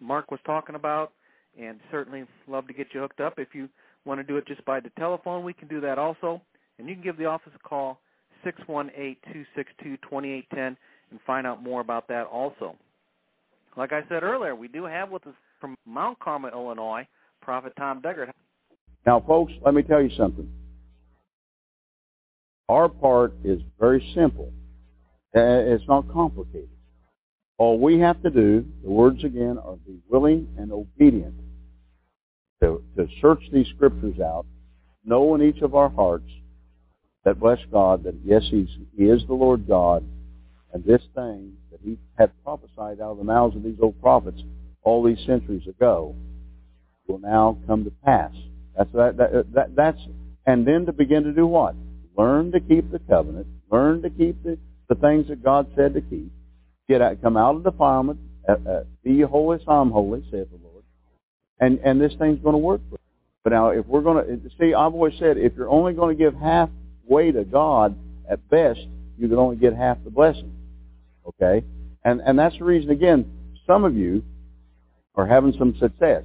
Mark was talking about, and certainly love to get you hooked up. If you want to do it just by the telephone, we can do that also. And you can give the office a call, 618-262-2810, and find out more about that also. Like I said earlier, we do have with us from Mount Carmel, Illinois, Prophet Tom Deckard. Now, folks, let me tell you something. Our part is very simple. Uh, it's not complicated. All we have to do, the words again, are be willing and obedient to, to search these scriptures out, know in each of our hearts that bless God that yes, he's, He is the Lord God, and this thing that He had prophesied out of the mouths of these old prophets all these centuries ago will now come to pass. That's that, that, that that's and then to begin to do what? Learn to keep the covenant. Learn to keep the, the things that God said to keep. Get out, come out of defilement. Uh, uh, be holy, I'm holy, saith the Lord. And and this thing's going to work for you. But now, if we're going to see, I've always said, if you're only going to give halfway to God, at best, you can only get half the blessing. Okay, and and that's the reason. Again, some of you are having some success,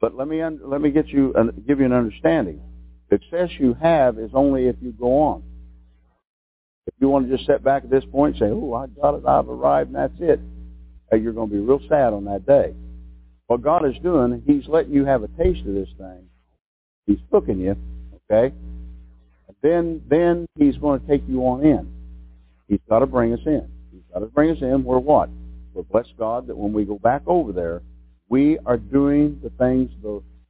but let me un- let me get you give you an understanding. Success you have is only if you go on. If you want to just sit back at this point and say, "Oh, I got it, I've arrived, and that's it," you're going to be real sad on that day. What God is doing, He's letting you have a taste of this thing. He's cooking you, okay? Then, then He's going to take you on in. He's got to bring us in. He's got to bring us in. We're what? We're bless God that when we go back over there, we are doing the things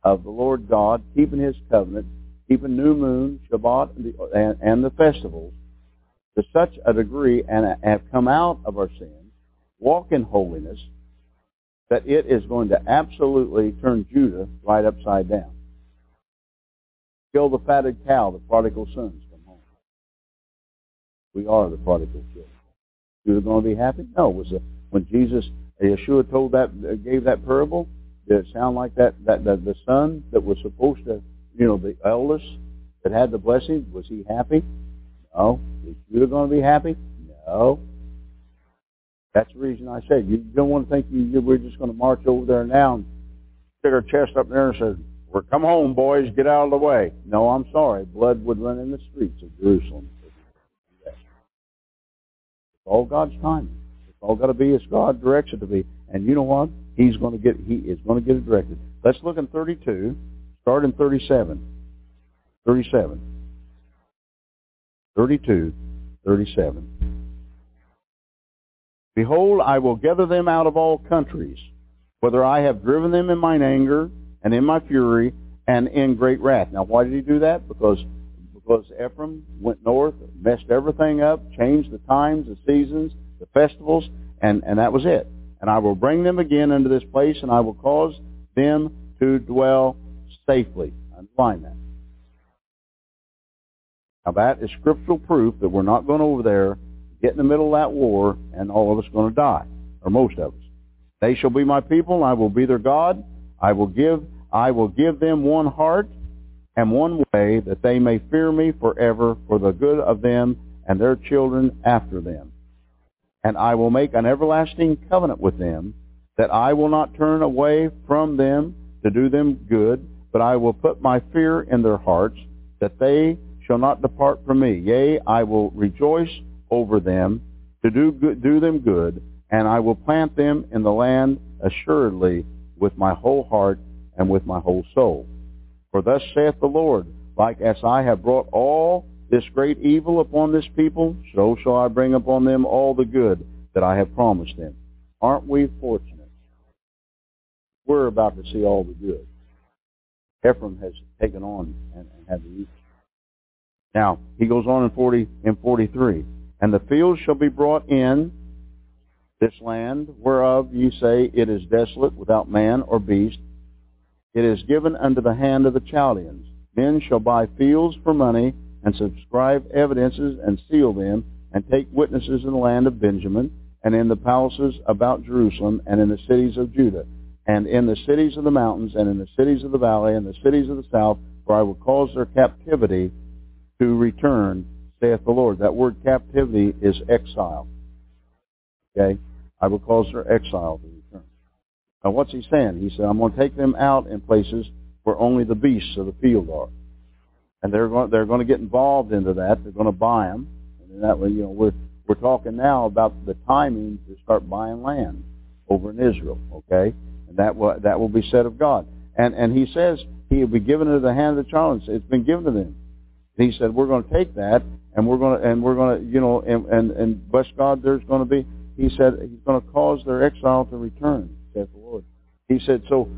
of the Lord God, keeping His covenant, keeping new moon, Shabbat, and the, and, and the festivals to such a degree and have come out of our sins, walk in holiness, that it is going to absolutely turn Judah right upside down. Kill the fatted cow, the prodigal sons come home. We are the prodigal children. Judah going to be happy? No. Was it when Jesus, Yeshua told that, gave that parable? Did it sound like that, that, that the son that was supposed to, you know, the eldest that had the blessing, was he happy? No. Is Judah going to be happy? No. That's the reason I said you don't want to think you we're just going to march over there now and stick our chest up there and say, "We're come home, boys, get out of the way." No, I'm sorry. Blood would run in the streets of Jerusalem. It's all God's timing. It's all got to be as God directs it to be. And you know what? He's going to get. He is going to get it directed. Let's look in 32. Start in 37. 37. 32. 37. Behold, I will gather them out of all countries, whether I have driven them in mine anger and in my fury and in great wrath. Now, why did he do that? Because because Ephraim went north, messed everything up, changed the times, the seasons, the festivals, and, and that was it. And I will bring them again into this place, and I will cause them to dwell safely. Underline that. Now that is scriptural proof that we're not going over there get in the middle of that war, and all of us going to die, or most of us. They shall be my people, and I will be their God. I will give I will give them one heart and one way that they may fear me forever for the good of them and their children after them. And I will make an everlasting covenant with them that I will not turn away from them to do them good, but I will put my fear in their hearts that they shall not depart from me. Yea, I will rejoice over them to do good, do them good, and I will plant them in the land assuredly with my whole heart and with my whole soul. For thus saith the Lord, like as I have brought all this great evil upon this people, so shall I bring upon them all the good that I have promised them. Aren't we fortunate? We're about to see all the good. Ephraim has taken on and, and had the evil. Now, he goes on in 40 in 43. And the fields shall be brought in this land, whereof ye say it is desolate without man or beast. It is given unto the hand of the Chaldeans. Men shall buy fields for money, and subscribe evidences, and seal them, and take witnesses in the land of Benjamin, and in the palaces about Jerusalem, and in the cities of Judah, and in the cities of the mountains, and in the cities of the valley, and the cities of the south, for I will cause their captivity to return saith the Lord. That word captivity is exile. Okay? I will cause their exile to return. Now what's he saying? He said, I'm going to take them out in places where only the beasts of the field are. And they're going, they're going to get involved into that. They're going to buy them. And that way, you know, we're, we're talking now about the timing to start buying land over in Israel, okay? And that will, that will be said of God. And, and he says he will be given into the hand of the child. It's been given to them. And he said, we're going to take that and we're going to, and we're going to, you know, and, and, and bless God, there's going to be, he said, he's going to cause their exile to return, saith the Lord. He said, so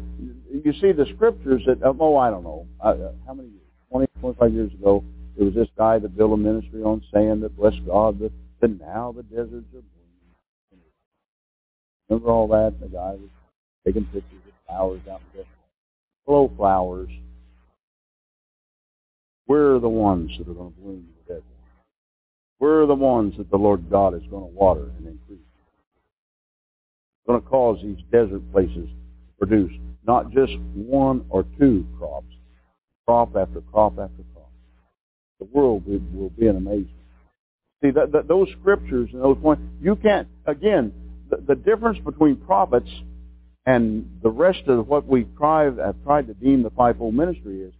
you see the scriptures that, oh, I don't know, uh, how many years, 20, 25 years ago, there was this guy that built a ministry on saying that, bless God, that, that now the deserts are blooming. Remember all that? The guy was taking pictures of flowers out in the desert. Hello, flowers. We're the ones that are going to bloom the desert. We're the ones that the Lord God is going to water and increase. It's going to cause these desert places to produce not just one or two crops, crop after crop after crop. The world will, be an amazement. See, that, that, those scriptures and those points, you can't, again, the, the difference between prophets and the rest of what we try, have tried to deem the fivefold ministry is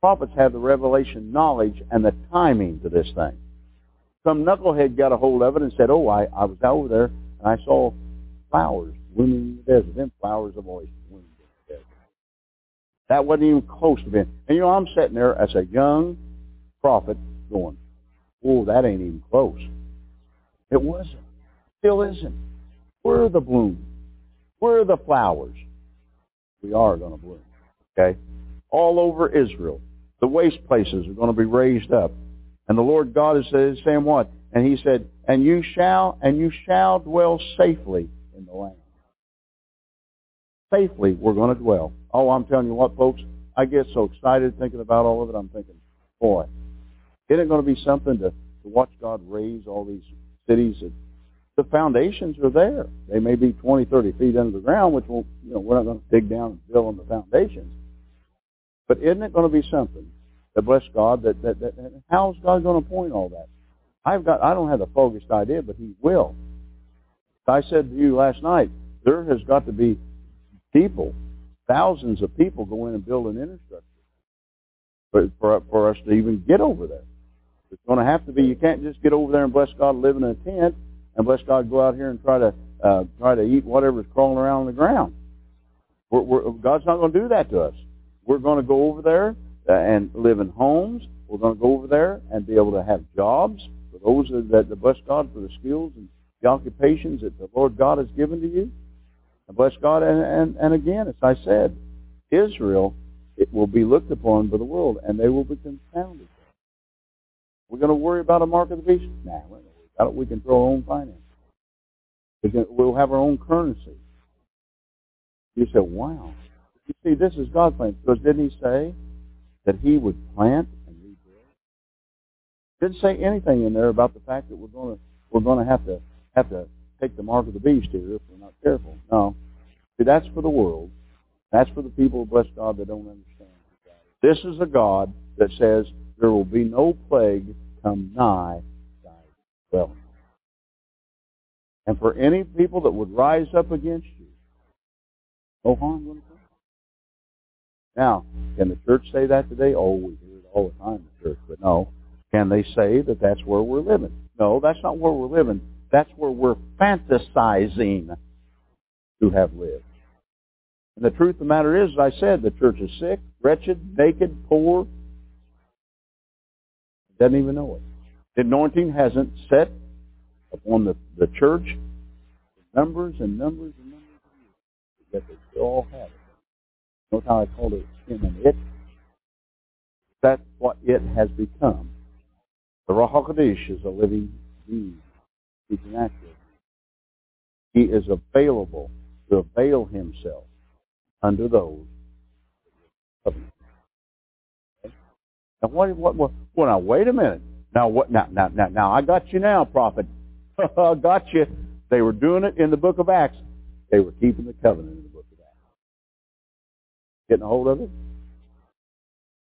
prophets have the revelation knowledge and the timing to this thing. Some knucklehead got a hold of it and said, oh, I, I was out over there and I saw flowers blooming in the desert. Them flowers have always bloomed in the desert. That wasn't even close to being. And you know, I'm sitting there as a young prophet going, oh, that ain't even close. It wasn't. Still isn't. Where are the blooms? Where are the flowers. We are going to bloom. Okay? All over Israel. The waste places are going to be raised up. And the Lord God is saying what? And he said, and you shall, and you shall dwell safely in the land. Safely, we're going to dwell. Oh, I'm telling you what, folks, I get so excited thinking about all of it, I'm thinking, boy, isn't it going to be something to, to watch God raise all these cities the foundations are there. They may be 20, 30 feet under the ground, which will, you know, we're not going to dig down and build on the foundations. But isn't it going to be something that bless God that, that, that, that how's God going to point all that? I've got, I don't have the foggiest idea, but He will. I said to you last night, there has got to be people, thousands of people go in and build an infrastructure for, for, for us to even get over there. It's going to have to be, you can't just get over there and bless God live in a tent and bless God go out here and try to uh, try to eat whatever's crawling around on the ground. We're, we're, God's not going to do that to us. We're going to go over there uh, and live in homes. We're going to go over there and be able to have jobs for those that, bless God for the skills and the occupations that the Lord God has given to you. And bless God. And, and, and again, as I said, Israel, it will be looked upon by the world, and they will be confounded. We're going to worry about a mark of the beast? Nah, it. We control our own finances. We can, we'll have our own currency. You say, wow. You see, this is God's plan. Because didn't he say that he would plant and rebuild? Didn't say anything in there about the fact that we're going to we're going to have to have to take the mark of the beast here if we're not careful. No. See, that's for the world. That's for the people, bless God, that don't understand. This is a God that says there will be no plague come nigh thy dwelling. And for any people that would rise up against you, no harm will come. Now, can the church say that today? Oh, we hear it all the time in the church, but no. Can they say that that's where we're living? No, that's not where we're living. That's where we're fantasizing to have lived. And the truth of the matter is, as I said, the church is sick, wretched, naked, poor. Doesn't even know it. The anointing hasn't set upon the, the church numbers and numbers and numbers of years. Yet they still have it. Notice how I called it him and it? That's what it has become. The Ruach HaKodesh is a living being. He's an active. He is available to avail himself under those. Okay. Now what, what, what, well now wait a minute. Now what, now, now, now, now I got you now, prophet. Got you. They were doing it in the book of Acts. They were keeping the covenant Getting a hold of it?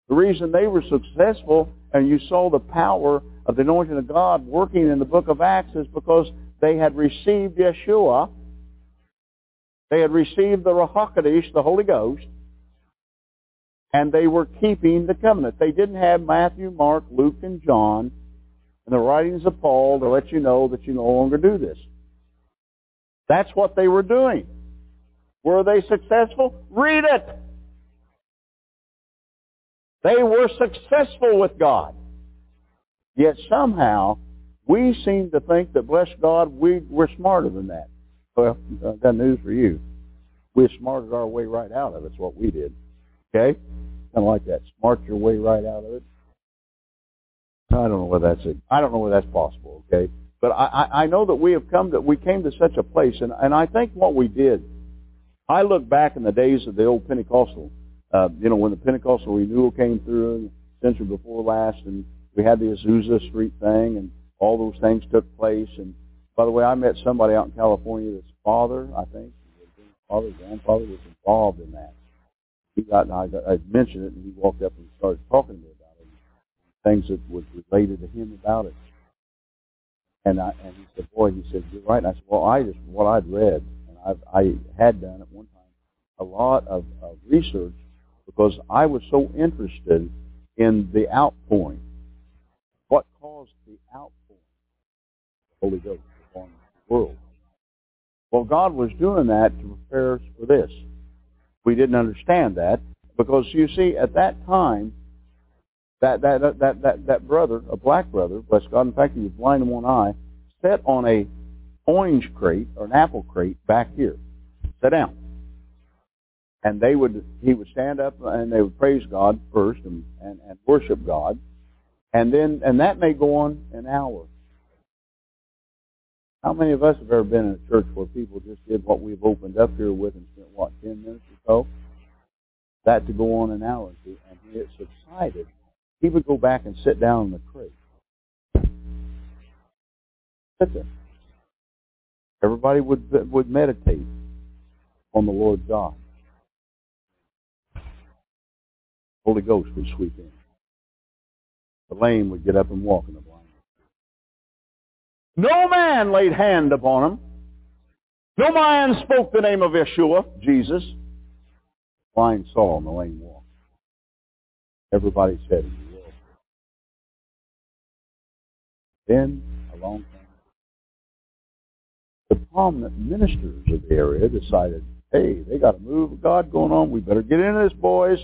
The reason they were successful and you saw the power of the anointing of God working in the book of Acts is because they had received Yeshua. They had received the Ruach HaKodesh, the Holy Ghost, and they were keeping the covenant. They didn't have Matthew, Mark, Luke, and John and the writings of Paul to let you know that you no longer do this. That's what they were doing. Were they successful? Read it. They were successful with God. Yet somehow we seem to think that, bless God, we, we're smarter than that. Well, I've got news for you. We smarted our way right out of it. It's what we did. Okay? Kind of like that. Smart your way right out of it. I don't know whether that's it. I don't know whether that's possible. Okay? But I, I know that we have come that we came to such a place, and, and I think what we did, I look back in the days of the old Pentecostal, uh, you know, when the Pentecostal renewal came through, century before last, and we had the Azusa Street thing, and all those things took place. And by the way, I met somebody out in California that's father, I think, father, grandfather was involved in that. He got, I, got, I mentioned it, and he walked up and started talking to me about it, things that was related to him about it. And I, and he said, boy, he said, you're right. And I said, well, I just, what I'd read, and I've, I had done at one time, a lot of, of research because I was so interested in the outpouring. What caused the outpouring? Of the Holy Ghost upon the world. Well, God was doing that to prepare us for this. We didn't understand that because you see, at that time, that that that that that brother, a black brother, bless God, in fact, he was blind in one eye, sat on a orange crate or an apple crate back here. Sit down. And they would he would stand up and they would praise God first and, and, and worship God. And then and that may go on an hour. How many of us have ever been in a church where people just did what we've opened up here with and spent what, ten minutes or so? That to go on an hour two, and it subsided. He would go back and sit down in the crate. Sit there. Everybody would would meditate on the Lord God. Holy Ghost would sweep in. The lame would get up and walk in the blind. No man laid hand upon him. No man spoke the name of Yeshua, Jesus. The blind saw and the lame walked. Everybody said world. Then, a long time, the prominent ministers of the area decided, hey, they got a move of God going on. We better get into this, boys.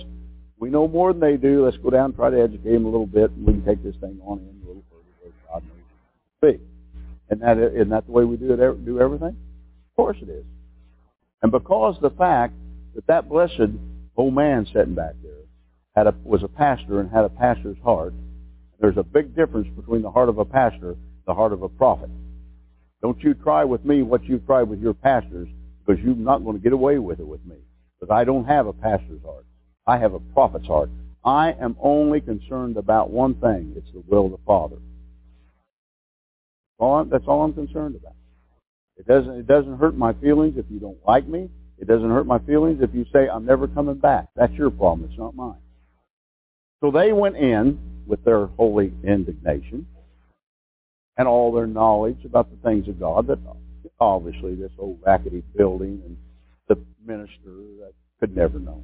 We know more than they do. Let's go down and try to educate them a little bit, and we can take this thing on in a little further. God knows. See, and that isn't that the way we do it? Do everything? Of course it is. And because the fact that that blessed old man sitting back there had a, was a pastor and had a pastor's heart, there's a big difference between the heart of a pastor and the heart of a prophet. Don't you try with me what you've tried with your pastors, because you're not going to get away with it with me. Because I don't have a pastor's heart. I have a prophet's heart. I am only concerned about one thing. It's the will of the Father. All that's all I'm concerned about. It doesn't, it doesn't hurt my feelings if you don't like me. It doesn't hurt my feelings if you say, I'm never coming back. That's your problem. It's not mine. So they went in with their holy indignation and all their knowledge about the things of God that obviously this old rackety building and the minister that could never know.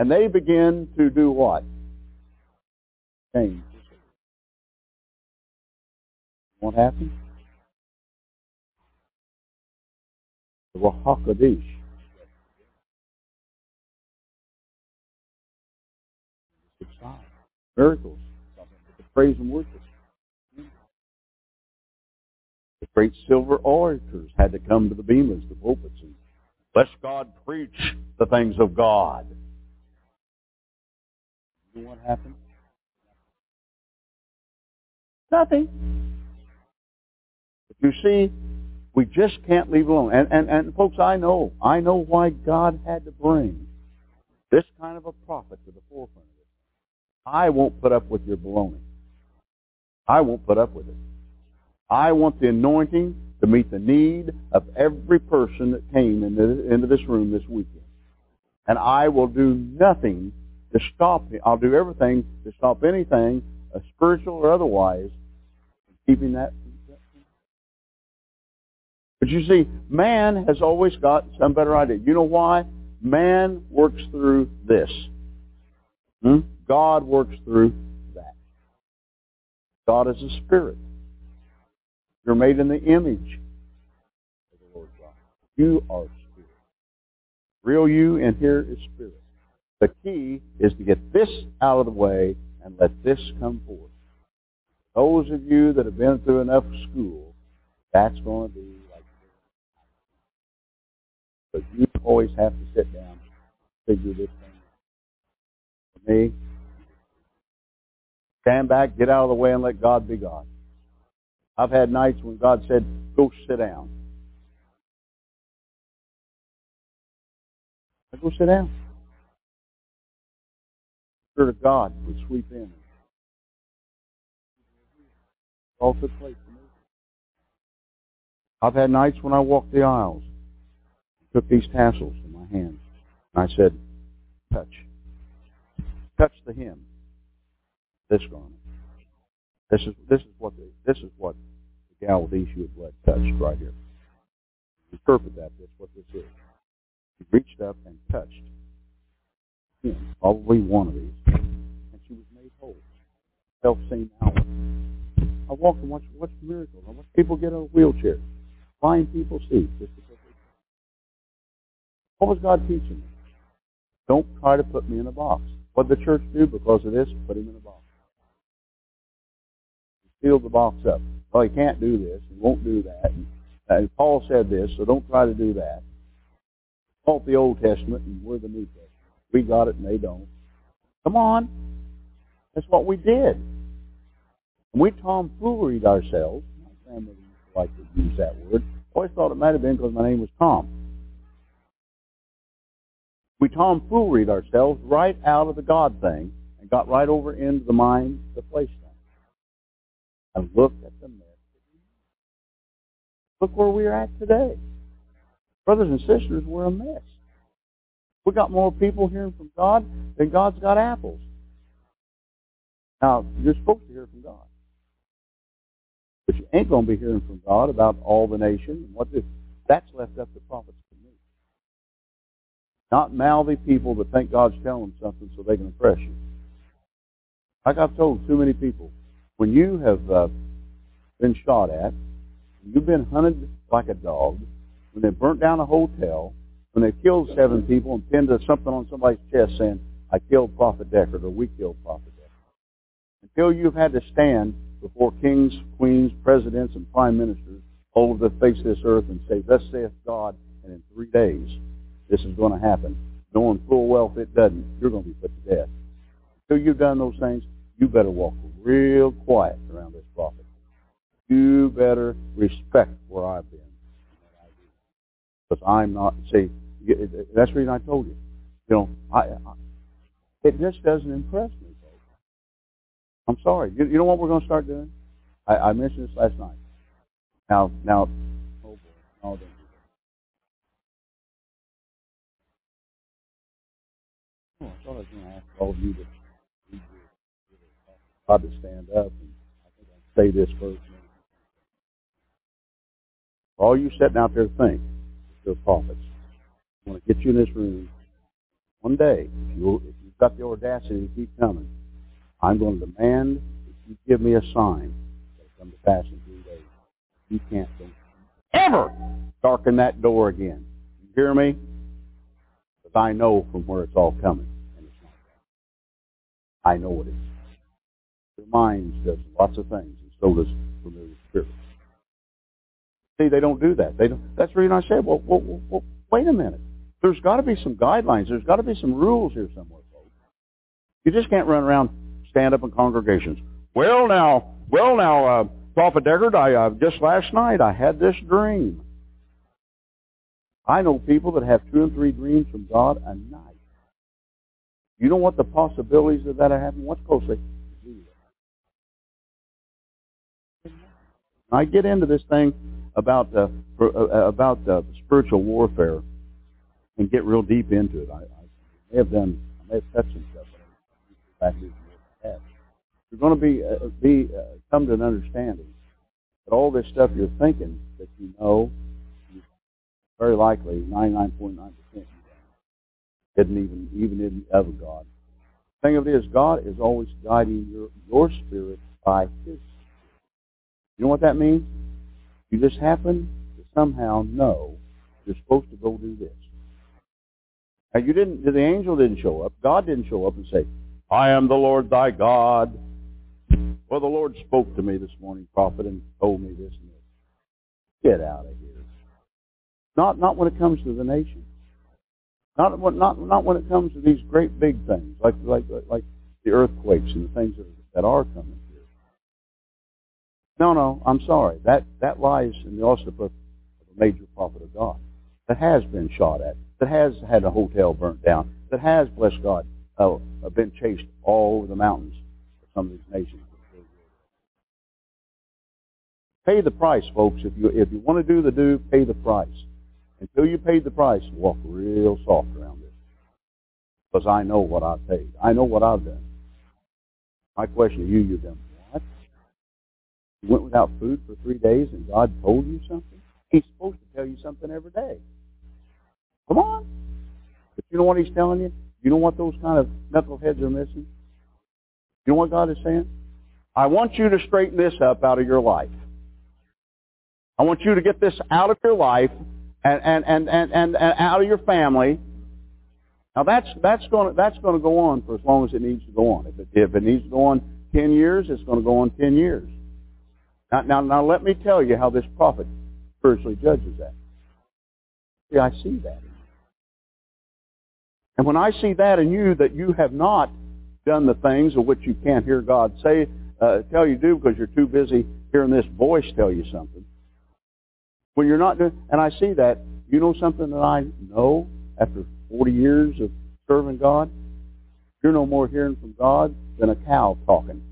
And they begin to do what? Change. What happened? The Ruach Miracles. The praise and worship. The great silver orators had to come to the beamers, the pulpits, and let God preach the things of God. You know what happened? Nothing. But you see, we just can't leave alone. And, and, and folks, I know, I know why God had to bring this kind of a prophet to the forefront of it. I won't put up with your baloney. I won't put up with it. I want the anointing to meet the need of every person that came into, into this room this weekend. And I will do nothing to stop me. I'll do everything to stop anything, uh, spiritual or otherwise, keeping that. But you see, man has always got some better idea. You know why? Man works through this. Hmm? God works through that. God is a spirit. You're made in the image of the Lord God. You are spirit. Real you and here is spirit. The key is to get this out of the way and let this come forth. Those of you that have been through enough school, that's going to be like this. But you always have to sit down and figure this thing out. For me, stand back, get out of the way, and let God be God. I've had nights when God said, go sit down. I go sit down. Spirit of God would sweep in. All took place. I've had nights when I walked the aisles, took these tassels in my hands, and I said, touch. Touch the hem. This garment. This is this is what the, this is what the gal with the issue of blood touched right here. Interpret that. That's what this is. She reached up and touched him, probably one of these, and she was made whole. Self same hour. I walked and watched, watched miracles. I watched people get out of wheelchairs. Blind people see. Just because they... What was God teaching me? Don't try to put me in a box. What did the church do because of this? Put him in a box. Fill the box up. Well, he can't do this. He won't do that. And Paul said this, so don't try to do that. Fault the Old Testament and we're the New Testament. We got it and they don't. Come on. That's what we did. And we tomfooleried ourselves. My grandmother used to like to use that word. Always thought it might have been because my name was Tom. We tomfooleried ourselves right out of the God thing and got right over into the mind, the place thing. And look at the mess. Look where we're at today. Brothers and sisters, we're a mess. We got more people hearing from God than God's got apples. Now, you're supposed to hear from God. But you ain't going to be hearing from God about all the nation and what this. That's left up to prophets to me. Not mouthy people that think God's telling them something so they can impress you. Like I've told too many people, when you have uh, been shot at, you've been hunted like a dog, when they burnt down a hotel, when they killed seven people and pinned something on somebody's chest saying, I killed Prophet Deckard or we killed Prophet Deckard. Until you've had to stand before kings, queens, presidents, and prime ministers over the face of this earth and say, Thus saith God, and in three days this is going to happen, knowing full well if it doesn't, you're going to be put to death. Until you've done those things, you better walk real quiet around this prophet. You better respect where I've been. Because I'm not, see, that's the reason I told you. You know, I, I it just doesn't impress me. I'm sorry. You, you know what we're going to start doing? I, I mentioned this last night. Now, now, oh boy, no, don't do that. Oh, I thought I was going to ask all of you to to stand up, and I think I'd say this first. All you sitting out there think, you're prophets. I want to get you in this room one day. If, you, if you've got the audacity to keep coming, I'm going to demand that you give me a sign that come to pass in three days. You can't ever darken that door again. You hear me? Because I know from where it's all coming, and it's not. I know what it is. Their minds does lots of things, and so does familiar spirits. See, they don't do that. They don't. That's well, well, well, wait a minute. There's got to be some guidelines. There's got to be some rules here somewhere, folks. You just can't run around, stand up in congregations. Well, now, well, now, uh, Prophet Deckard, I uh, just last night I had this dream. I know people that have two and three dreams from God a night. You know what the possibilities of that are happening? What's closely? I get into this thing about uh, uh, about spiritual warfare and get real deep into it. I, I may have done, I may have touched some stuff, I You're going to be uh, be uh, come to an understanding that all this stuff you're thinking that you know, very likely 99.9 percent didn't even even in of God. The thing of it is, God is always guiding your your spirit by His you know what that means? You just happen to somehow know you're supposed to go do this. Now you didn't, the angel didn't show up. God didn't show up and say, I am the Lord thy God. Well, the Lord spoke to me this morning, prophet, and told me this and this. Get out of here. Not, not when it comes to the nation. Not, not, not when it comes to these great big things, like, like, like the earthquakes and the things that, that are coming. No, no, I'm sorry. That that lies in the occiput of a major prophet of God that has been shot at, that has had a hotel burnt down, that has, bless God, uh, been chased all over the mountains of some of these nations. Pay the price, folks. If you if you want to do the do, pay the price. Until you pay the price, walk real soft around this. Because I know what I've paid. I know what I've done. My question to you, you've done? You went without food for three days and God told you something? He's supposed to tell you something every day. Come on. But you know what he's telling you? You know what those kind of knuckleheads are missing? You know what God is saying? I want you to straighten this up out of your life. I want you to get this out of your life and, and, and, and, and, and out of your family. Now that's, that's going that's going to go on for as long as it needs to go on. If it, if it needs to go on 10 years, it's going to go on 10 years. Now, now, now let me tell you how this prophet spiritually judges that. See, I see that. And when I see that in you, that you have not done the things of which you can't hear God say, uh, tell you do because you're too busy hearing this voice tell you something. When you're not doing, and I see that, you know something that I know after 40 years of serving God? You're no more hearing from God than a cow talking.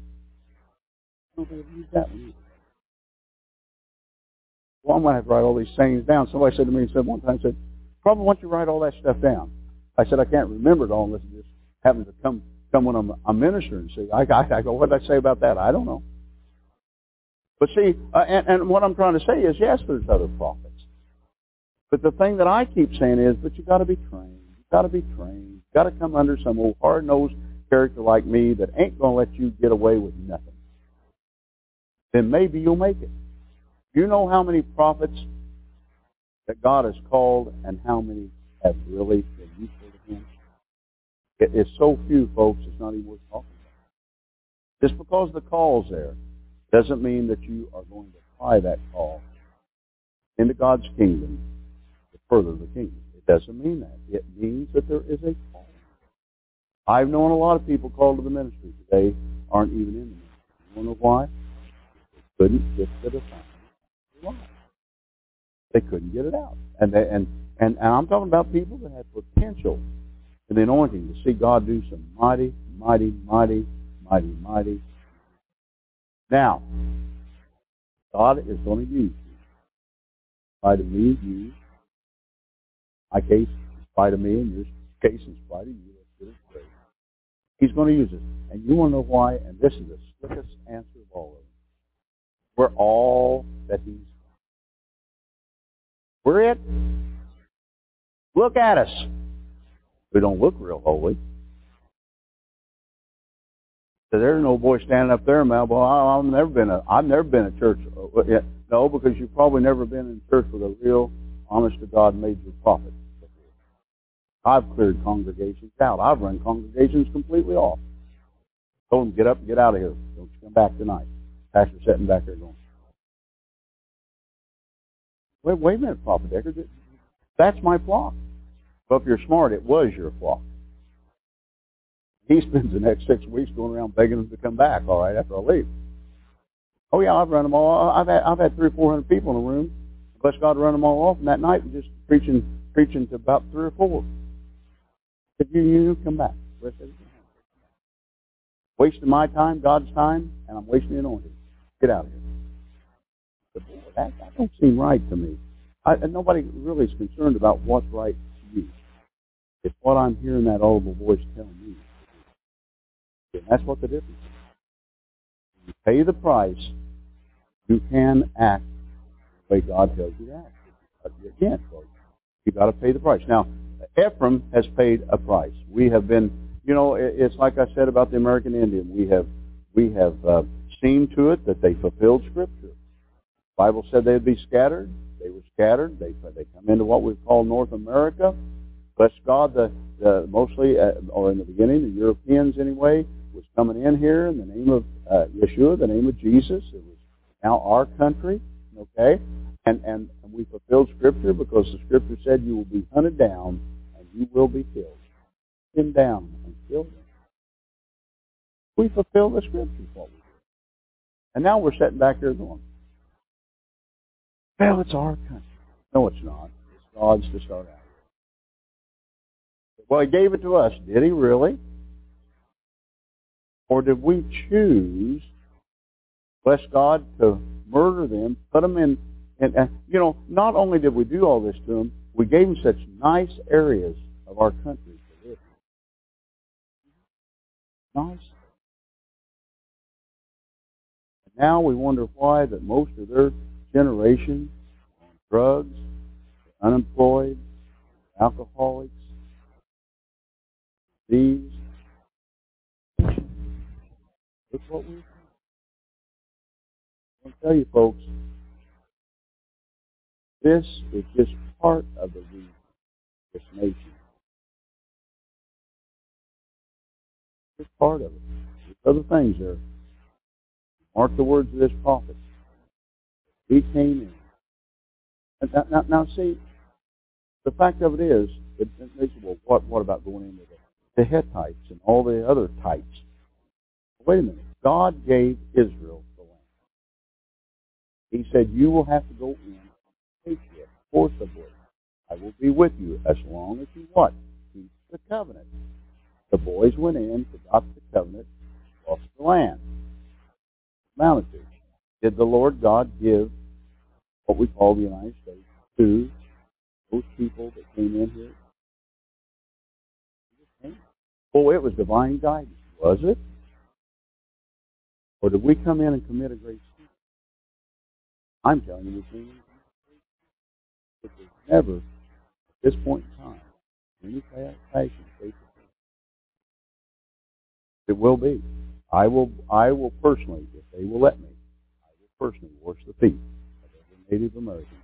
I don't use that one. Well, I'm going to have to write all these sayings down. Somebody said to me, said one time, said, probably once you write all that stuff down. I said, I can't remember it all unless it just happens to come, come when I'm, I'm ministering. See, I, I, I go, what did I say about that? I don't know. But see, uh, and, and what I'm trying to say is, yes, there's other prophets. But the thing that I keep saying is, but you got to be trained. You got to be trained. You got to come under some old hard-nosed character like me that ain't going to let you get away with nothing. Then maybe you'll make it. You know how many prophets that God has called and how many have really been useful to Him? It is so few, folks, it's not even worth talking about. Just because the call's there doesn't mean that you are going to apply that call into God's kingdom to further the kingdom. It doesn't mean that. It means that there is a call. I've known a lot of people called to the ministry today aren't even in the ministry. You want to know why? They couldn't get the why? They couldn't get it out. And, they, and, and, and I'm talking about people that had potential and the anointing to see God do some mighty, mighty, mighty, mighty, mighty now, God is going to use you. In spite of me, you. My case, in spite of me, and your case, in spite of you. That's good. He's going to use it. And you want to know why? And this is the slickest answer of all of them. We're all that he's we're it. Look at us. We don't look real holy. So there's no boy standing up there, man. Well, I've never been a, I've never been a church. Uh, no, because you've probably never been in church with a real, honest to God major prophet. I've cleared congregations out. I've run congregations completely off. Told them, get up and get out of here. Don't you come back tonight. Pastor sitting back there going, wait, wait a minute, Prophet Deckard. That's my flock. Well, if you're smart, it was your flock. He spends the next six weeks going around begging them to come back. All right, after I leave. Oh yeah, I've run them all. I've had I've had three or four hundred people in the room. Bless God, run them all off. And that night, just preaching preaching to about three or four. If you you come back, wasting my time, God's time, and I'm wasting the anointing. Get out of here. Boy, that, that don't seem right to me. I, nobody really is concerned about what's right to you. It's what I'm hearing that audible voice telling me. And that's what the difference is. You pay the price, you can act the way God tells you to act. But you can't, folks. You've got to pay the price. Now, Ephraim has paid a price. We have been, you know, it's like I said about the American Indian. We have, we have uh, seen to it that they fulfilled Scripture. Bible said they'd be scattered. They were scattered. They they come into what we call North America. Bless God, the, the mostly, uh, or in the beginning, the Europeans anyway, was coming in here in the name of uh, Yeshua, the name of Jesus. It was now our country, okay? And, and, we fulfilled Scripture because the Scripture said you will be hunted down and you will be killed. Pinned down and killed. We fulfilled the Scripture, we did. And now we're sitting back here going, well, it's our country. No, it's not. It's God's to start out. Well, he gave it to us. Did he really? Or did we choose, bless God, to murder them, put them in, and, and uh, you know, not only did we do all this to them, we gave them such nice areas of our country to live in. Nice. And now we wonder why that most of their generation on drugs, unemployed, alcoholics, these. Look what we I'll tell you folks, this is just part of the reason this nation. Just part of it. There's other things there. Mark the words of this prophet. He came in. Now, now, now see, the fact of it is, it, it, they say, well, what, what about going into the, the Hittites and all the other types? Wait a minute. God gave Israel the land. He said, you will have to go in and take it forcibly. I will be with you as long as you what? Keep the covenant. The boys went in, forgot the covenant, lost the land. Amounted to. Did the Lord God give what we call the United States to those people that came in here? Oh, it was divine guidance, was it? Or did we come in and commit a great sin? I'm telling you, we came in. Never, at this point in time, any passion, faith, it will be. I will, I will personally, if they will let me, I will personally wash the feet Native American.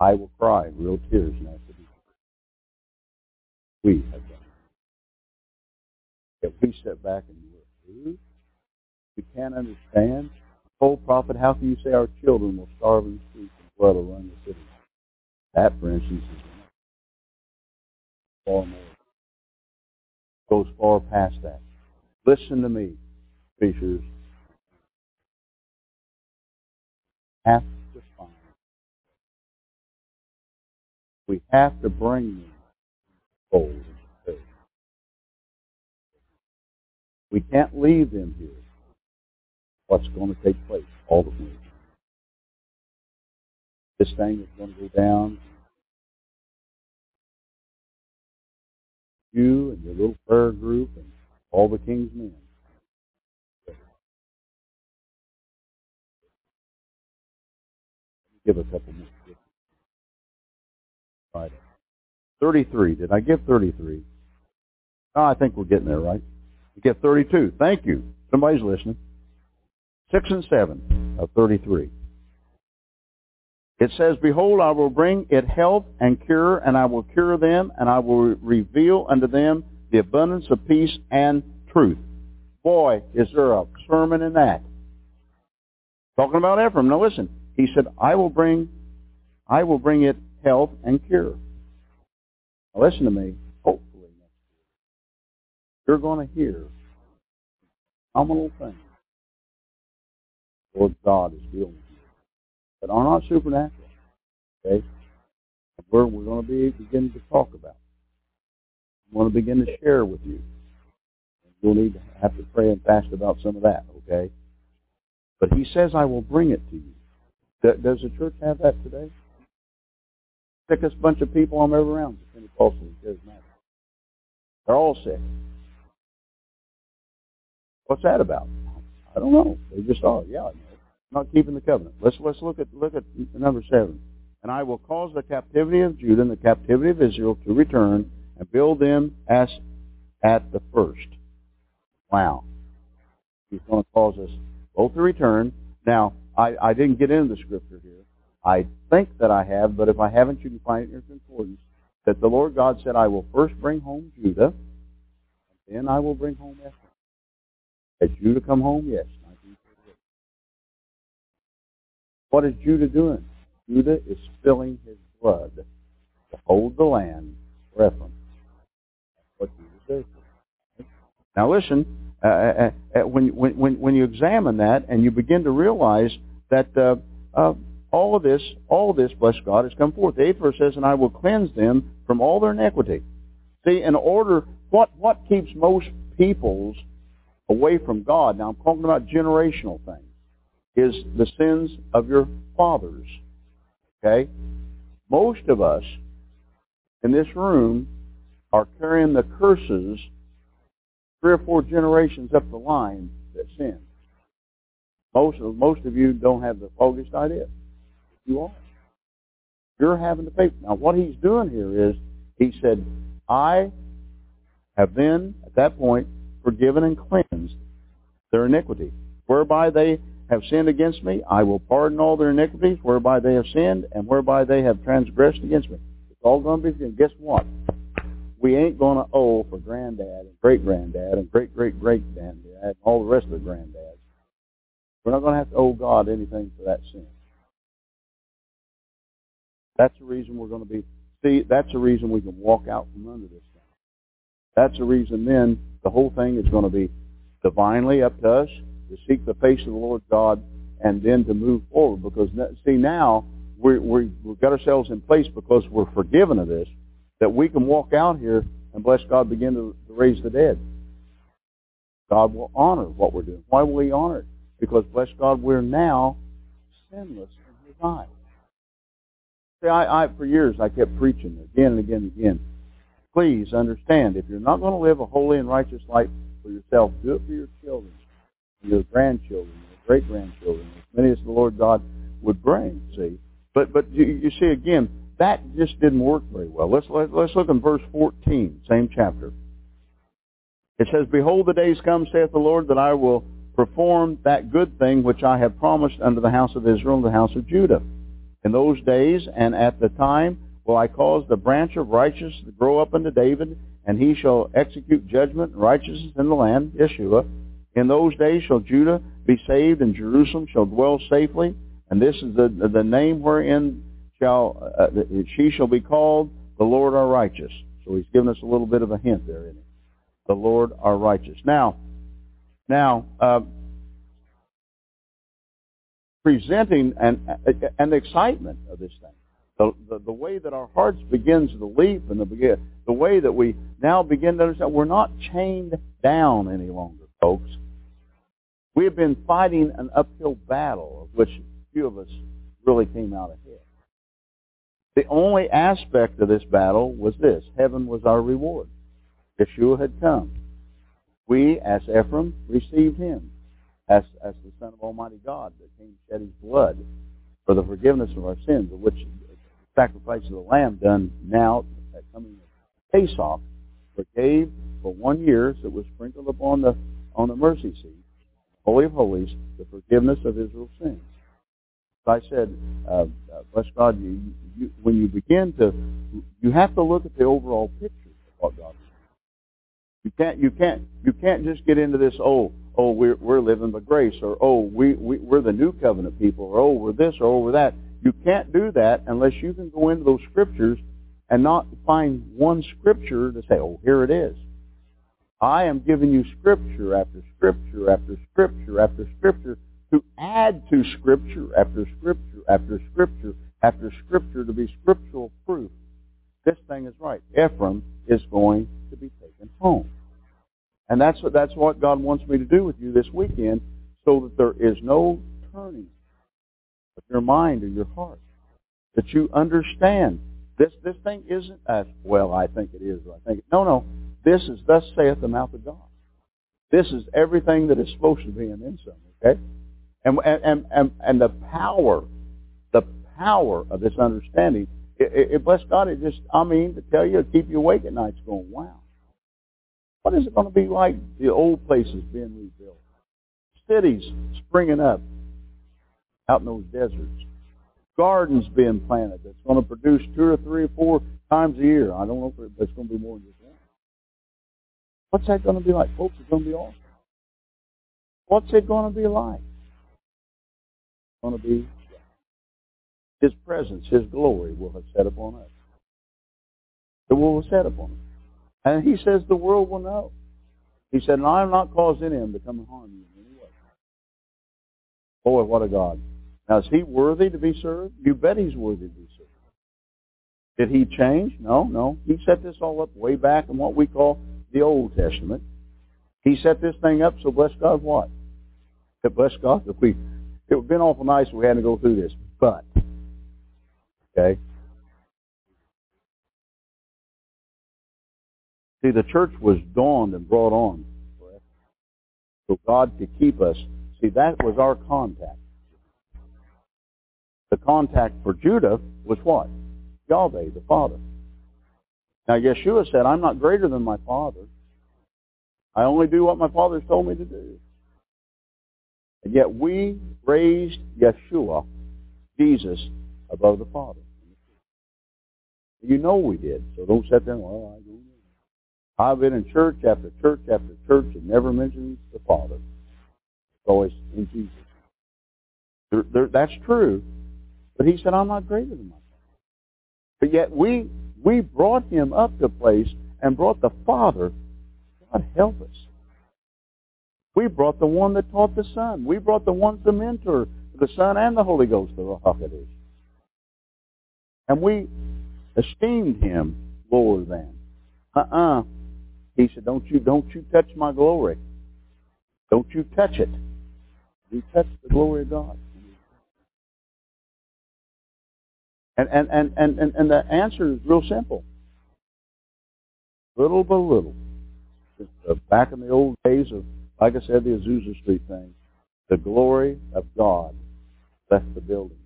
I will cry real tears and to be. We have done it. If we step back and look, we can't understand. Oh, prophet, how can you say our children will starve in the streets and blood will run the city? That, for instance, is far more. Goes far past that. Listen to me, fishers. Have to find. We have to bring them gold We can't leave them here. What's going to take place? All the things. This thing is going to go down. You and your little prayer group and all the king's men. Give a couple more. Right. 33. Did I give 33? Oh, I think we're getting there, right? You get 32. Thank you. Somebody's listening. 6 and 7 of 33. It says, Behold, I will bring it health and cure, and I will cure them, and I will reveal unto them the abundance of peace and truth. Boy, is there a sermon in that. Talking about Ephraim. Now listen. He said, I will bring, I will bring it health and cure. Now listen to me. Hopefully you're going to hear phenomenal things. Lord God is dealing with you. That are not supernatural. Okay? We're, we're going to be beginning to talk about. I want to begin to share with you. You'll need to have to pray and fast about some of that, okay? But he says, I will bring it to you. Does the church have that today? Sickest bunch of people I'm ever around is Pentecostal and Charismatic. They're all sick. What's that about? I don't know. They just are. Yeah. Not keeping the covenant. Let's let's look at look at number seven. And I will cause the captivity of Judah and the captivity of Israel to return and build them as at the first. Wow. He's going to cause us both to return. Now, I, I didn't get into the scripture here. I think that I have, but if I haven't, you can find it in your concordance. That the Lord God said, I will first bring home Judah, and then I will bring home Ephraim. Has Judah come home? Yes. What is Judah doing? Judah is spilling his blood to hold the land for Ephraim. What Judah does. Now listen, uh, uh, uh, when, when, when you examine that and you begin to realize that uh, uh, all of this, all of this, bless God, has come forth. The eighth verse says, And I will cleanse them from all their iniquity. See, in order, what, what keeps most peoples away from God, now I'm talking about generational things, is the sins of your fathers. Okay? Most of us in this room are carrying the curses three or four generations up the line that sin. Most of most of you don't have the foggiest idea. You are. You're having to pay. Now what he's doing here is he said, I have then at that point forgiven and cleansed their iniquity. Whereby they have sinned against me, I will pardon all their iniquities, whereby they have sinned, and whereby they have transgressed against me. It's all going to be forgiven. Guess what? We ain't going to owe for granddad and great granddad and great great great granddad and all the rest of the granddads. We're not going to have to owe God anything for that sin. That's the reason we're going to be. See, that's the reason we can walk out from under this thing. That's the reason then the whole thing is going to be divinely up to us to seek the face of the Lord God and then to move forward. Because see now we we we've got ourselves in place because we're forgiven of this that we can walk out here and bless God begin to, to raise the dead. God will honor what we're doing. Why will He honor it? Because bless God, we're now sinless in His eyes. See, I, I for years I kept preaching again and again and again. Please understand, if you're not going to live a holy and righteous life for yourself, do it for your children, your grandchildren, your great grandchildren, as many as the Lord God would bring. See, but but you, you see again, that just didn't work very well. Let's let, let's look in verse 14, same chapter. It says, "Behold, the days come," saith the Lord, "that I will perform that good thing which I have promised unto the house of Israel and the house of Judah." In those days and at the time will I cause the branch of righteousness to grow up unto David, and he shall execute judgment and righteousness in the land, Yeshua. In those days shall Judah be saved, and Jerusalem shall dwell safely. And this is the, the name wherein shall uh, she shall be called the Lord our righteous. So he's given us a little bit of a hint there in it. The Lord our righteous. Now, now, uh, presenting and the excitement of this thing. The, the, the way that our hearts begins to leap and the, the way that we now begin to understand we're not chained down any longer, folks. We have been fighting an uphill battle of which few of us really came out ahead. The only aspect of this battle was this. Heaven was our reward. Yeshua had come. We, as Ephraim, received him as, as the Son of Almighty God that came to shed his blood for the forgiveness of our sins, of which the sacrifice of the Lamb done now at coming of Pesach forgave for one year, so it was sprinkled upon the on the mercy seat, Holy of Holies, the forgiveness of Israel's sins. I said, uh, uh, bless God, you, you, when you begin to, you have to look at the overall picture of what God. You can't, you can't, you can't just get into this. Oh, oh, we're we're living by grace, or oh, we, we we're the new covenant people, or oh, we're this, or oh, we're that. You can't do that unless you can go into those scriptures and not find one scripture to say, oh, here it is. I am giving you scripture after scripture after scripture after scripture to add to scripture after scripture after scripture after scripture to be scriptural proof. This thing is right. Ephraim is going to be taken home. And that's what, that's what God wants me to do with you this weekend so that there is no turning of your mind or your heart. That you understand this, this thing isn't as, well, I think it is, I think no, no. This is thus saith the mouth of God. This is everything that is supposed to be and then okay? And, and, and, and the power, the power of this understanding, it, it, bless God, it just, I mean, to tell you, keep you awake at night, it's going, wow. What is it going to be like the old places being rebuilt? Cities springing up out in those deserts. Gardens being planted that's going to produce two or three or four times a year. I don't know if it's going to be more than just one. What's that going to be like? Folks, it's going to be awesome. What's it going to be like? It's going to be His presence, His glory will have set upon us. It will have set upon us. And he says the world will know. He said, and I am not causing him to come and harm you in any way. Boy, what a God. Now, is he worthy to be served? You bet he's worthy to be served. Did he change? No, no. He set this all up way back in what we call the Old Testament. He set this thing up so bless God what? That bless God that we it would have been awful nice if we had to go through this. But okay. See, the church was dawned and brought on so God could keep us. See, that was our contact. The contact for Judah was what? Yahweh, the Father. Now Yeshua said, I'm not greater than my Father. I only do what my Father's told me to do. And yet we raised Yeshua, Jesus, above the Father. You know we did, so don't sit there and, well, I don't. I've been in church after church after church and never mentions the Father. It's always in Jesus. There, there, that's true. But he said, I'm not greater than my Father. But yet we, we brought him up to place and brought the Father. God help us. We brought the one that taught the Son. We brought the one the mentor, the Son and the Holy Ghost, the Ruach HaKodesh. And we esteemed him lower than. Uh-uh. He said, don't you, don't you touch my glory. Don't you touch it. You touch the glory of God. And, and, and, and, and, and the answer is real simple. Little by little. Back in the old days of, like I said, the Azusa Street thing, the glory of God left the building.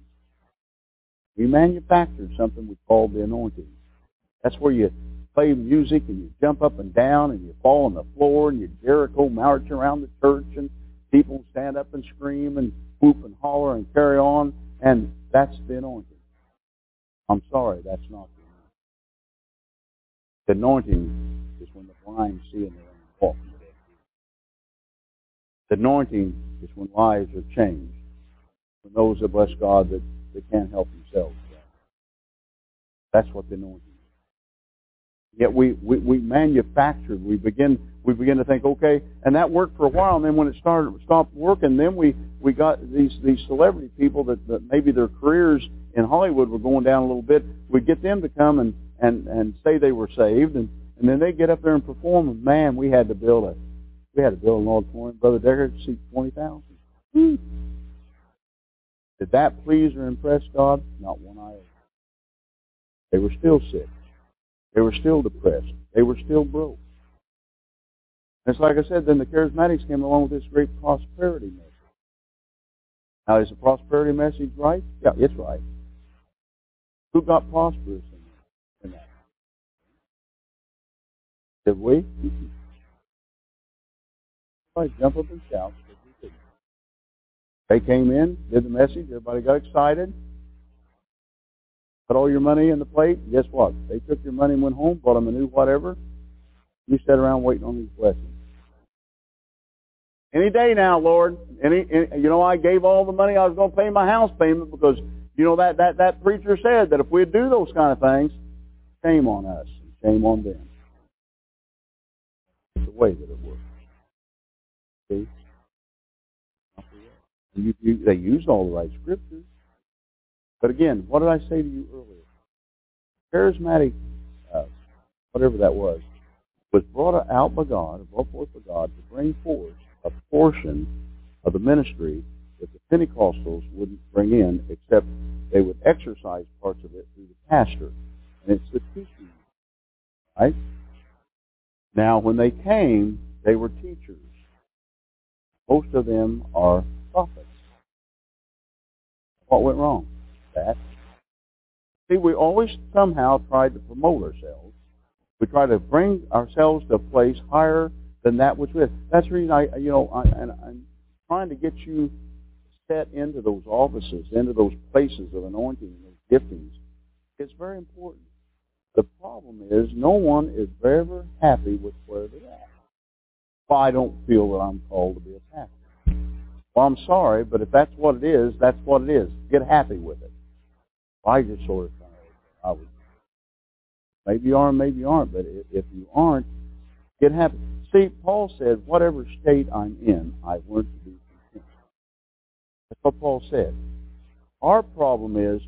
We manufactured something we called the anointing. That's where you play music and you jump up and down and you fall on the floor and you Jericho march around the church and people stand up and scream and whoop and holler and carry on and that's the anointing. I'm sorry, that's not the anointing. The anointing is when the blind see and they walk. The anointing is when lives are changed. When those that bless God that, that can't help themselves. That's what the anointing Yet we, we, we manufactured, we begin, we begin to think, okay, and that worked for a while, and then when it started, stopped working, then we, we got these, these celebrity people that, that maybe their careers in Hollywood were going down a little bit, we get them to come and, and, and say they were saved, and, and then they get up there and perform, and man, we had to build a, we had to build an auditorium, Brother Deckard, seat 20,000. Did that please or impress God? Not one iota. They were still sick. They were still depressed. They were still broke. And it's like I said, then the charismatics came along with this great prosperity message. Now, is the prosperity message right? Yeah, it's right. Who got prosperous in that? Did we? Mm-hmm. Everybody jump up and shout. They came in, did the message, everybody got excited. Put all your money in the plate. Guess what? They took your money and went home, bought them a new whatever. You sat around waiting on these blessings. Any day now, Lord. Any, any, you know, I gave all the money I was going to pay my house payment because you know that that that preacher said that if we do those kind of things, shame on us, and shame on them. It's the way that it works. See, you, you, they used all the right scriptures. But again, what did I say to you earlier? Charismatic, uh, whatever that was, was brought out by God, brought forth by God to bring forth a portion of the ministry that the Pentecostals wouldn't bring in, except they would exercise parts of it through the pastor. And it's the teaching. Right? Now, when they came, they were teachers. Most of them are prophets. What went wrong? That. See, we always somehow try to promote ourselves. We try to bring ourselves to a place higher than that which we. That's the reason I, you know, I, and I'm trying to get you set into those offices, into those places of anointing those giftings. It's very important. The problem is no one is ever happy with where they're at. Well, I don't feel that I'm called to be a pastor. Well, I'm sorry, but if that's what it is, that's what it is. Get happy with it. I just sort of I would. Maybe you are, maybe you aren't, but if you aren't, get happy. See, Paul said, whatever state I'm in, I've learned to be content. That's what Paul said. Our problem is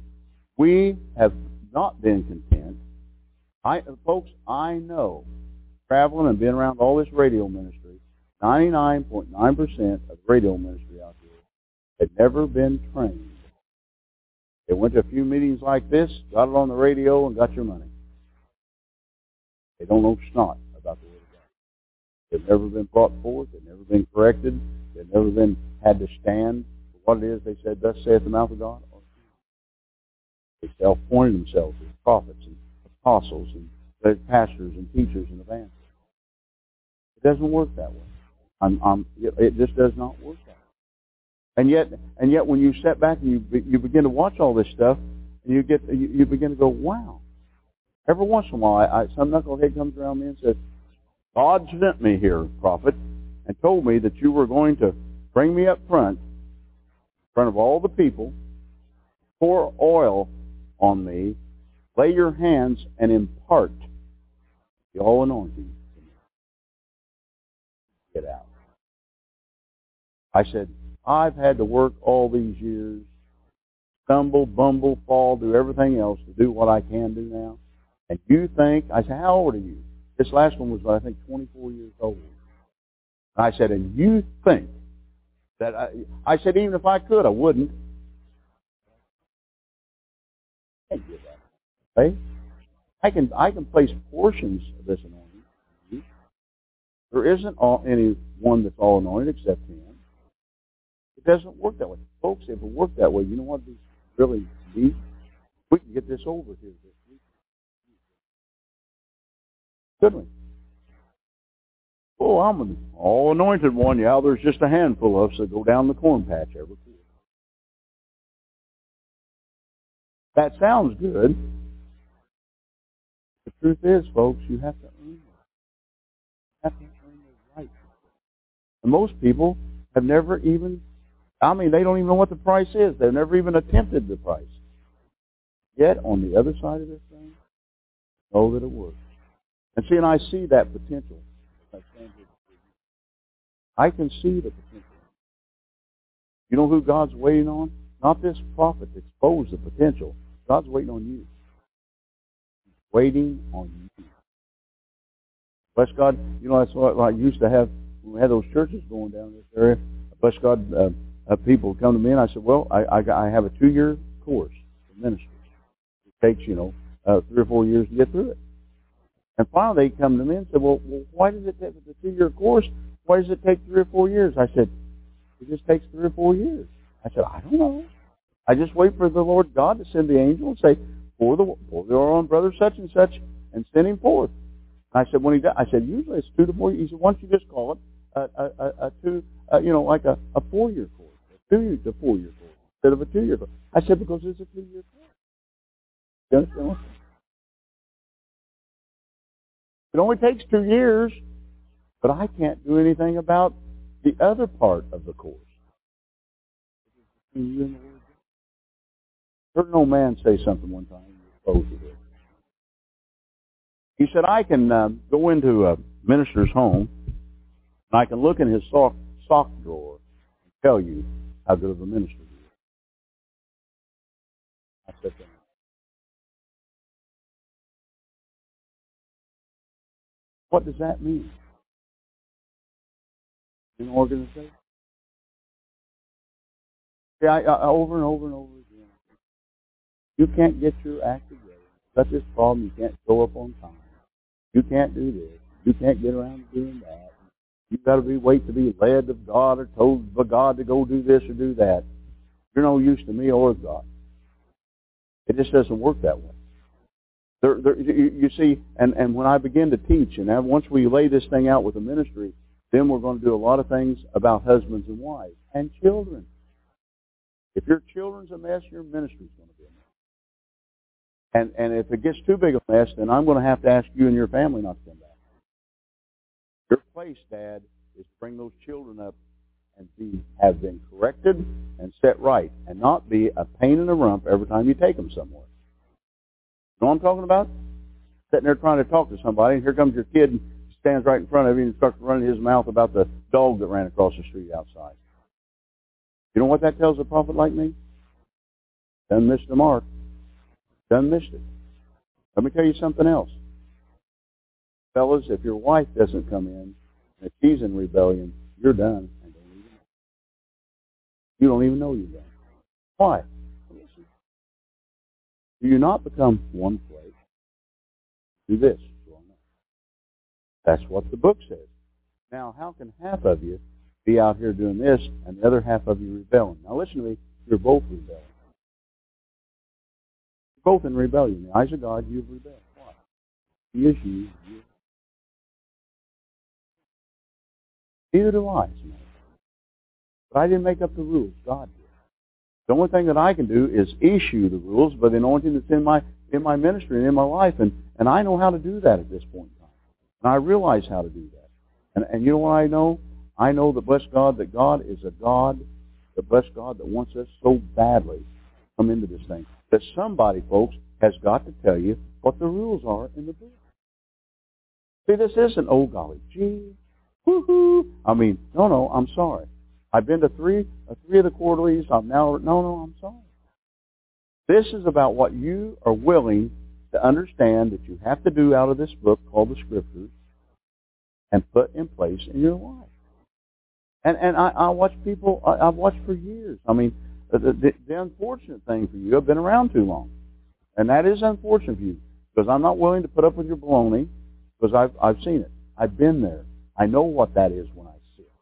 we have not been content I, folks, I know, traveling and being around all this radio ministry, 99.9% of radio ministry out here had never been trained. They went to a few meetings like this, got it on the radio, and got your money. They don't know snot about the Word of God. They've never been brought forth. They've never been corrected. They've never been had to stand for what it is they said, thus saith the mouth of God. They self-pointed themselves as prophets and apostles and pastors and teachers and evangelists. It doesn't work that way. I'm, I'm, it just does not work. And yet, and yet, when you step back and you you begin to watch all this stuff, and you get you, you begin to go, wow. Every once in a while, I, some knucklehead comes around me and says, "God sent me here, prophet, and told me that you were going to bring me up front, in front of all the people, pour oil on me, lay your hands, and impart the all anointing. Get out." I said, I've had to work all these years, stumble, bumble, fall, do everything else to do what I can do now. And you think, I said, how old are you? This last one was, I think, 24 years old. And I said, and you think that I, I said, even if I could, I wouldn't. I can't do that. Okay? I can, I can place portions of this anointing. There isn't all, any one that's all anointed except him. It doesn't work that way. Folks, if it worked that way, you know what be really need? We can get this over here this week. Couldn't we? Oh, I'm an all anointed one. Yeah, there's just a handful of us that go down the corn patch every quarter. That sounds good. The truth is, folks, you have to earn it. You have to earn the right. And most people have never even I mean, they don't even know what the price is. They've never even attempted the price. Yet, on the other side of this thing, know that it works. And see, and I see that potential. I can see the potential. You know who God's waiting on? Not this prophet to expose the potential. God's waiting on you. He's waiting on you. Bless God. You know, that's what I used to have when we had those churches going down this area. Bless God. Uh, uh, people come to me and I said, well, I, I, I have a two-year course for ministers. It takes, you know, uh, three or four years to get through it. And finally they come to me and said, well, well why does it take the two-year course? Why does it take three or four years? I said, it just takes three or four years. I said, I don't know. I just wait for the Lord God to send the angel and say, for the for the own brother such and such, and send him forth. I said, when he does, I said, usually it's two to four. He said, why don't you just call it a, a, a, a two, uh, you know, like a, a four-year course two to four year course instead of a two year course. I said because it's a two year course. You understand? It only takes two years, but I can't do anything about the other part of the course. Heard an old man say something one time. He said, I can uh, go into a minister's home and I can look in his sock, sock drawer and tell you how good of a minister is. I said that. What does that mean? An organization? See, I, I, over and over and over again. You can't get your act together. Got this problem. You can't show up on time. You can't do this. You can't get around doing that. You've got to be wait to be led of God or told by God to go do this or do that. You're no use to me or God. It just doesn't work that way. There, there, you, you see, and, and when I begin to teach, and once we lay this thing out with the ministry, then we're going to do a lot of things about husbands and wives and children. If your children's a mess, your ministry's going to be a mess. And and if it gets too big a mess, then I'm going to have to ask you and your family not to come back. Your place, Dad, is to bring those children up and be have been corrected and set right, and not be a pain in the rump every time you take them somewhere. You know what I'm talking about? Sitting there trying to talk to somebody, and here comes your kid and stands right in front of you and starts running his mouth about the dog that ran across the street outside. You know what that tells a prophet like me? Done missed the mark. Done missed it. Let me tell you something else. Fellas, if your wife doesn't come in, if she's in rebellion, you're done. And don't even know. You don't even know you're done. Why? Do you not become one flesh? Do this. That's what the book says. Now, how can half of you be out here doing this and the other half of you rebelling? Now, listen to me. You're both rebelling. You're both in rebellion. In the eyes of God, you've rebelled. Why? He is you. Neither do I. But I didn't make up the rules. God did. The only thing that I can do is issue the rules by the anointing that's in my in my ministry and in my life, and and I know how to do that at this point in time, and I realize how to do that. And and you know what I know? I know that bless God that God is a God, that bless God that wants us so badly come into this thing that somebody, folks, has got to tell you what the rules are in the book. See, this isn't oh golly, gee, I mean, no, no, I'm sorry. I've been to three, uh, three of the quarterlies. I'm now, no, no, I'm sorry. This is about what you are willing to understand that you have to do out of this book called the Scriptures and put in place in your life. And and I, I watch people. I, I've watched for years. I mean, the, the, the unfortunate thing for you, I've been around too long, and that is unfortunate for you because I'm not willing to put up with your baloney because I've I've seen it. I've been there. I know what that is when I see it.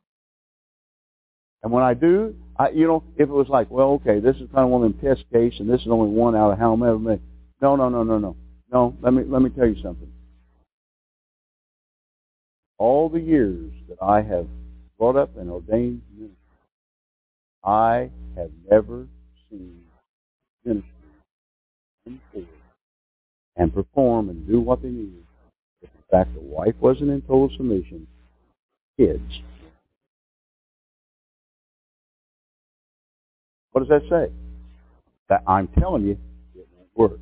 and when I do, I, you know, if it was like, well, okay, this is kind of one of them test case, and this is only one out of how many. No, no, no, no, no, no. Let me let me tell you something. All the years that I have brought up and ordained ministry, I have never seen ministry and perform and do what they needed. If in fact the wife wasn't in total submission, kids What does that say? That I'm telling you, it won't work.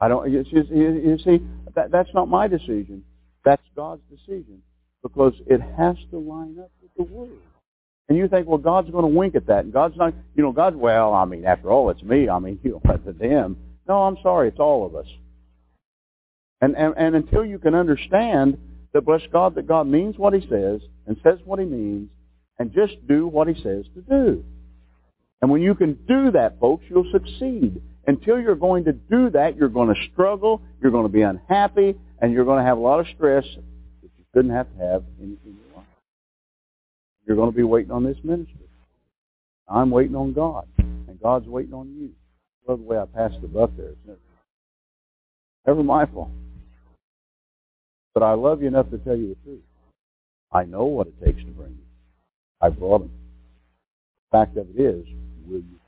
I don't. You, you see, that, that's not my decision. That's God's decision because it has to line up with the Word. And you think, well, God's going to wink at that, and God's not. You know, God. Well, I mean, after all, it's me. I mean, you know, rather them. No, I'm sorry. It's all of us. And, and and until you can understand bless God, that God means what He says and says what He means, and just do what he says to do. And when you can do that, folks, you'll succeed. Until you're going to do that, you're going to struggle, you're going to be unhappy, and you're going to have a lot of stress that you shouldn't have to have in, in your life. You're going to be waiting on this ministry. I'm waiting on God, and God's waiting on you. I love the way I passed the buck there. It's never my fault. But I love you enough to tell you the truth. I know what it takes to bring you. I brought them. The fact of it is, will you?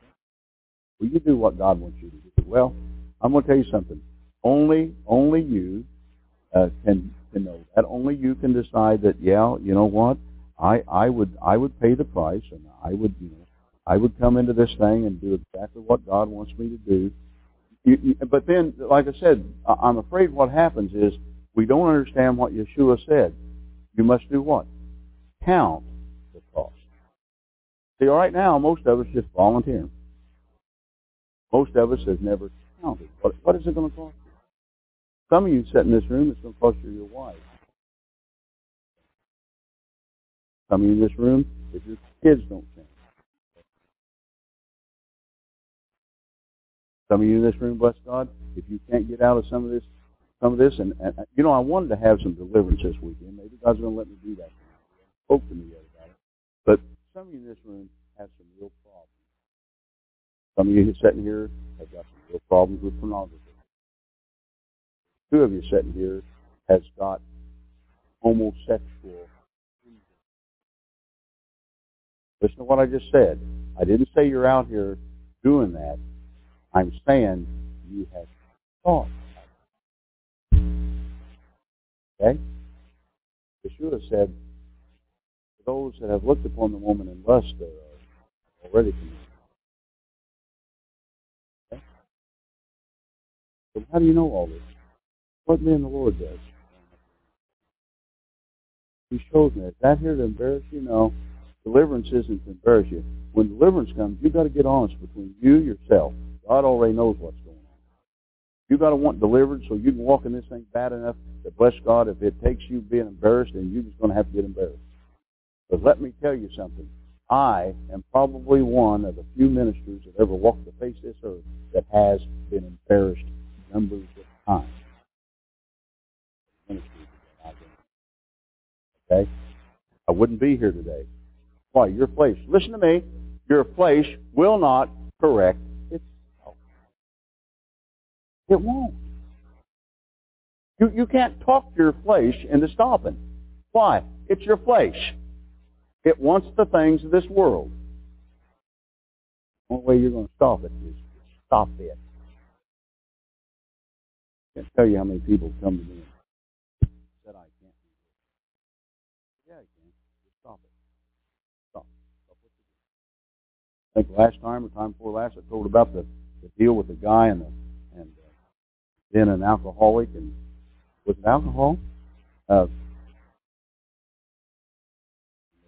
Will you do what God wants you to do? Well, I'm going to tell you something. Only, only you uh, can can know that. Only you can decide that. Yeah, you know what? I I would I would pay the price, and I would you know I would come into this thing and do exactly what God wants me to do. You, you, but then, like I said, I'm afraid what happens is we don't understand what Yeshua said. You must do what? Count the cost. See, right now, most of us just volunteer. Most of us have never counted. What, what is it going to cost you? Some of you sit in this room, it's going to cost you your wife. Some of you in this room, if your kids don't change. Some of you in this room, bless God, if you can't get out of some of this, some of this, and, and you know, I wanted to have some deliverance this weekend. Maybe God's going to let me do that. Spoke to me yet about it, but some of you in this room have some real problems. Some of you sitting here have got some real problems with pornography. Two of you sitting here has got homosexual. Listen to what I just said. I didn't say you're out here doing that. I'm saying you have thought. Okay? Yeshua said, those that have looked upon the woman in lust are already committed. Okay? So how do you know all this? What man the Lord does. He shows me. Is that here to embarrass you? No. Deliverance isn't to embarrass you. When deliverance comes, you've got to get honest between you yourself. God already knows what's going on. You got to want delivered so you can walk in this thing bad enough that, bless God, if it takes you being embarrassed, then you're just going to have to get embarrassed. But let me tell you something. I am probably one of the few ministers that ever walked the face of this earth that has been embarrassed numbers of times. Okay? I wouldn't be here today. Why? Your flesh. Listen to me. Your flesh will not correct. It won't. You, you can't talk your flesh into stopping. Why? It's your flesh. It wants the things of this world. The only way you're going to stop it is stop it. I can't tell you how many people come to me and said I can't do this. Yeah, I can. Just stop it. Stop. Stop what you're doing. I think last time or time before last I told about the, the deal with the guy and the then an alcoholic and was it alcohol? Uh,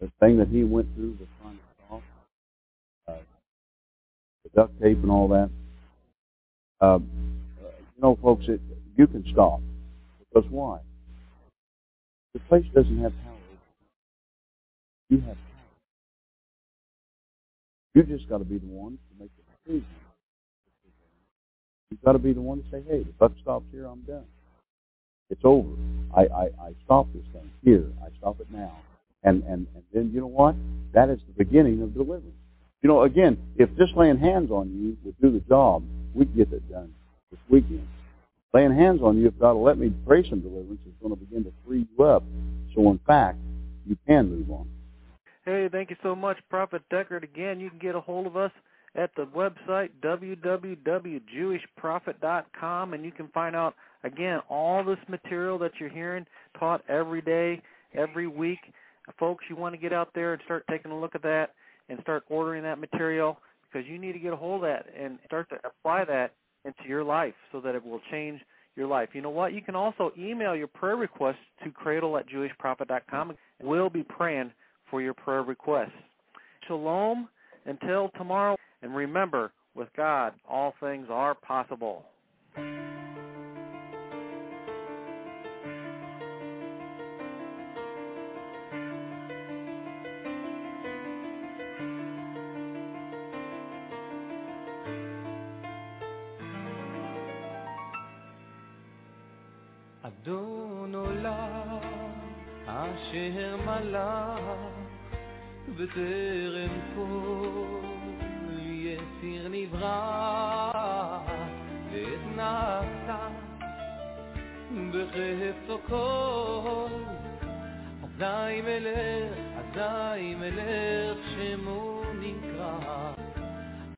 the thing that he went through was trying to stop uh, the duct tape and all that. Uh, you know, folks, it, you can stop because why? The place doesn't have power. You have power. You just got to be the one to make the decision. You've got to be the one to say, "Hey, the buck stops here. I'm done. It's over. I I, I stop this thing here. I stop it now." And, and, and then you know what? That is the beginning of deliverance. You know, again, if just laying hands on you would do the job, we'd get it done this weekend. Laying hands on you, if God will let me pray some deliverance, is going to begin to free you up. So in fact, you can move on. Hey, thank you so much, Prophet Deckard. Again, you can get a hold of us at the website www.jewishprophet.com, and you can find out, again, all this material that you're hearing taught every day, every week folks, you want to get out there and start taking a look at that and start ordering that material because you need to get a hold of that and start to apply that into your life so that it will change your life. You know what? You can also email your prayer requests to cradle at jewishprophet.com. We'll be praying for your prayer requests. Shalom until tomorrow. And remember, with God, all things are possible. אדון עולם אשר מלך בטרם כל יציר נברא ואת נעשה בחפצו כל אזי מלך, אזי מלך שמו נקרא